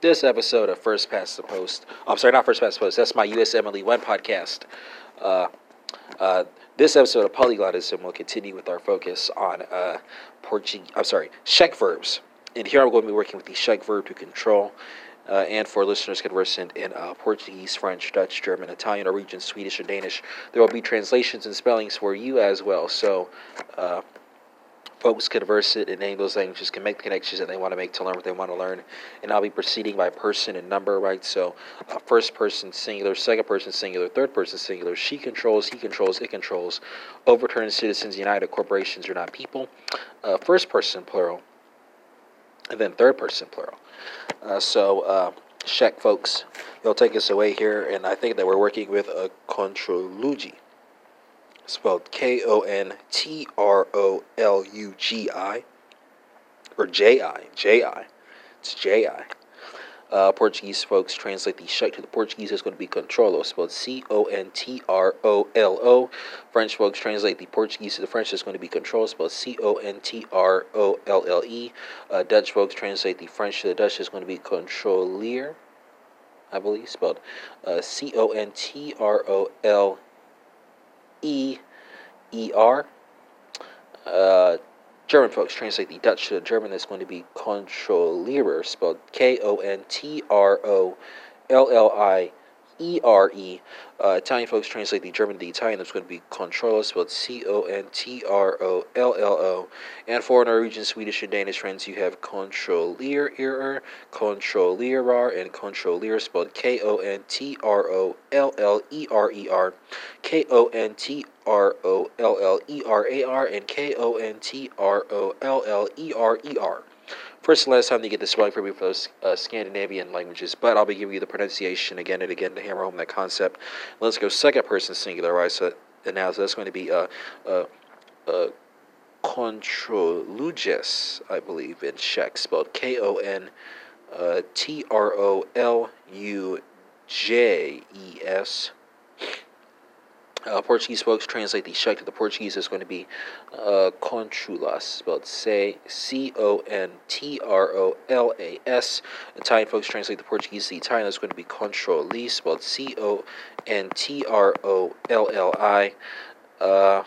this episode of First Past the Post. I'm sorry, not First Past the Post. That's my USMLE One podcast. Uh, uh, this episode of Polyglotism will continue with our focus on uh, Portuguese. I'm sorry, Czech verbs. And here I'm going to be working with the Czech verb to control. Uh, and for listeners conversant in uh, Portuguese, French, Dutch, German, Italian, Norwegian, Swedish, and Danish, there will be translations and spellings for you as well. So, uh, folks conversant in any of those languages can make the connections that they want to make to learn what they want to learn. And I'll be proceeding by person and number, right? So, uh, first person singular, second person singular, third person singular. She controls, he controls, it controls. Overturned citizens united. Corporations are not people. Uh, first person plural, and then third person plural. Uh, so, uh, Czech folks, you'll take us away here, and I think that we're working with a controlugi, spelled K O N T R O L U G I, or J I, J I. It's J I. Uh, Portuguese folks translate the Czech to the Portuguese is going to be controlo, spelled C O N T R O L O. French folks translate the Portuguese to the French is going to be control, spelled C O N T R O L L E. Uh, Dutch folks translate the French to the Dutch is going to be controlier, I believe, spelled uh, C O N T R O L E E R. Uh, German folks translate the Dutch to the German. That's going to be Kontrollierer, spelled K O N T R O L L I E R E. Uh, Italian folks translate the German to the Italian. That's going to be Controllo, spelled C O N T R O L L O. And for Norwegian, Swedish, and Danish friends, you have Kontrollierer, Kontrollierar, and Kontrollier, spelled K O N T R O L L E R E R, K O N T R O L L E R A R, and K O N T R O L L E R E R. First and last time to get the spelling for me for those uh, Scandinavian languages, but I'll be giving you the pronunciation again and again to hammer home that concept. Let's go second person singular, right? So, now so that's going to be uh, uh, uh, Kontroluges, I believe, in Czech, spelled K O N T R O L U J E S. Uh, Portuguese folks translate the Czech to the Portuguese is going to be uh, Controlas, spelled C O N T R O L A S. Italian folks translate the Portuguese the Italian is going to be Controlli, spelled C O N T R O L L I. Uh,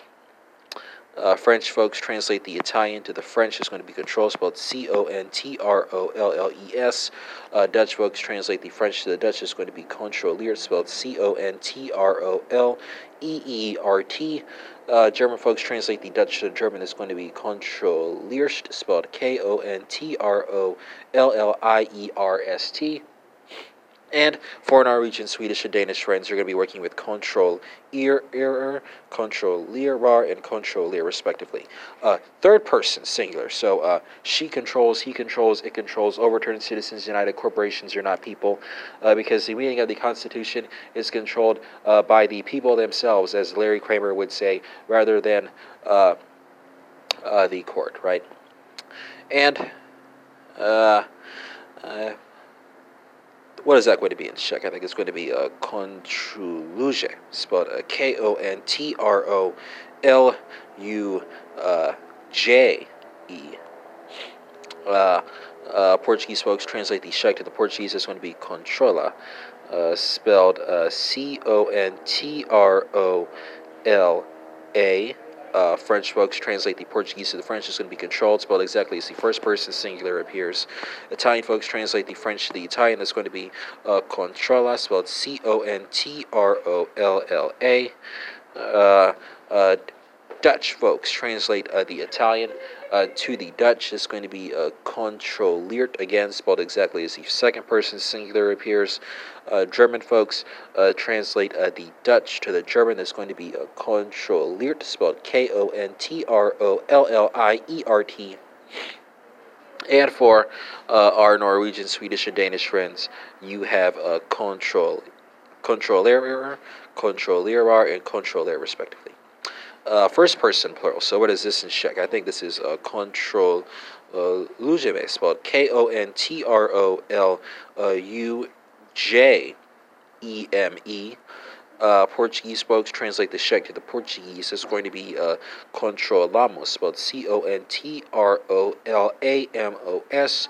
uh, French folks translate the Italian to the French is going to be control, spelled C O N T R O L L E S. Uh, Dutch folks translate the French to the Dutch is going to be controlier, spelled C O N T R O L E E R T. Uh, German folks translate the Dutch to the German is going to be Kontrollierst, spelled K O N T R O L L I E R S T. And for Norwegian, Swedish, and Danish friends, you're going to be working with control ear, error, control rar, and control respectively. Uh, third person, singular. So uh, she controls, he controls, it controls, overturned citizens united, corporations are not people, uh, because the meaning of the Constitution is controlled uh, by the people themselves, as Larry Kramer would say, rather than uh, uh, the court, right? And what is that going to be in Czech? I think it's going to be uh, Kontroluže, spelled uh, K O N T R O L U uh, J E. Uh, uh, Portuguese folks translate the Czech to the Portuguese. It's going to be Controla, spelled C O N T R O L A uh, French folks translate the Portuguese to the French is going to be controlled, spelled exactly as the first person singular appears. Italian folks translate the French to the Italian. That's going to be uh, controlla, spelled C O N T R O L L A. Dutch folks translate uh, the Italian uh, to the Dutch. It's going to be uh, controliert, again spelled exactly as the second person singular appears. Uh, German folks uh, translate uh, the Dutch to the German. That's going to be uh, controliert, spelled K O N T R O L L I E R T. And for our Norwegian, Swedish, and Danish friends, you have uh, control, controller, controllerar, and controller, respectively uh, first person plural. So what is this in Czech? I think this is uh, control uh, lujeme, spelled K O N T R O L U J E M E. Uh, Portuguese folks translate the Czech to the Portuguese. It's going to be uh, controlamos, spelled C O N T R O L A M O S.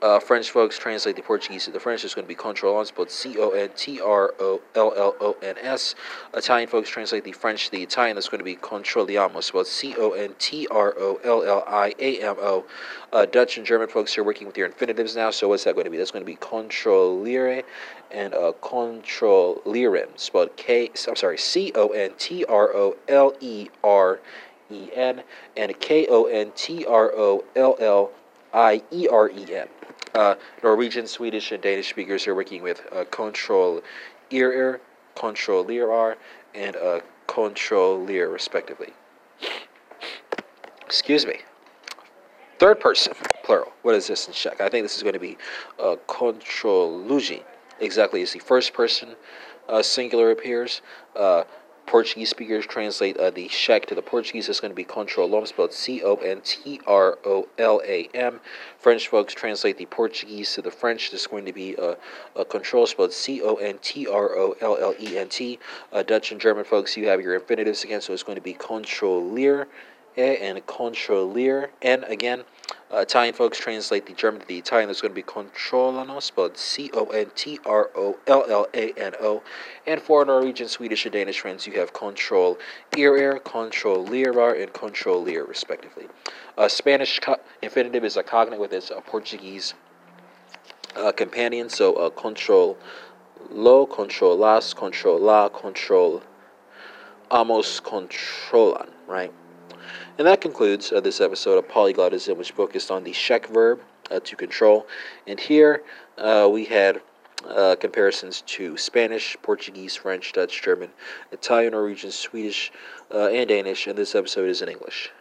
Uh, French folks translate the Portuguese to the French. It's going to be control but C O N T R O L L O N S. Italian folks translate the French to the Italian. That's going to be controlliamo, spelled C O N T R O L L I A M O. Uh, Dutch and German folks are working with your infinitives now. So what's that going to be? That's going to be controllere and uh, controllerem, spelled K. I'm sorry, C O N T R O L E R E N and K O N T R O L L I E R E N. Uh, Norwegian, Swedish, and Danish speakers are working with uh, control ear, control leer, and uh, control leer, respectively. Excuse me. Third person, plural. What is this in Czech? I think this is going to be uh, controluji. Exactly, as the first person uh, singular appears. Uh, Portuguese speakers translate uh, the Czech to the Portuguese. It's going to be controlam, spelled C O N T R O L A M. French folks translate the Portuguese to the French. Is going to be a, uh, a control, spelled C O N T R O L L E N T. Uh, Dutch and German folks, you have your infinitives again, so it's going to be controlier and controlier. And again, uh, Italian folks translate the German to the Italian. There's going to be controllano, spelled C O N T R O L L A N O. And for Norwegian, Swedish, and Danish friends, you have control ear air, control lear, and control lear, respectively. Uh, Spanish co- infinitive is a cognate with its uh, Portuguese uh, companion, so uh, control lo, control las, control la, control amos, controlan, right? And that concludes uh, this episode of Polyglotism, which focused on the Czech verb uh, to control. And here uh, we had uh, comparisons to Spanish, Portuguese, French, Dutch, German, Italian, Norwegian, Swedish, uh, and Danish. And this episode is in English.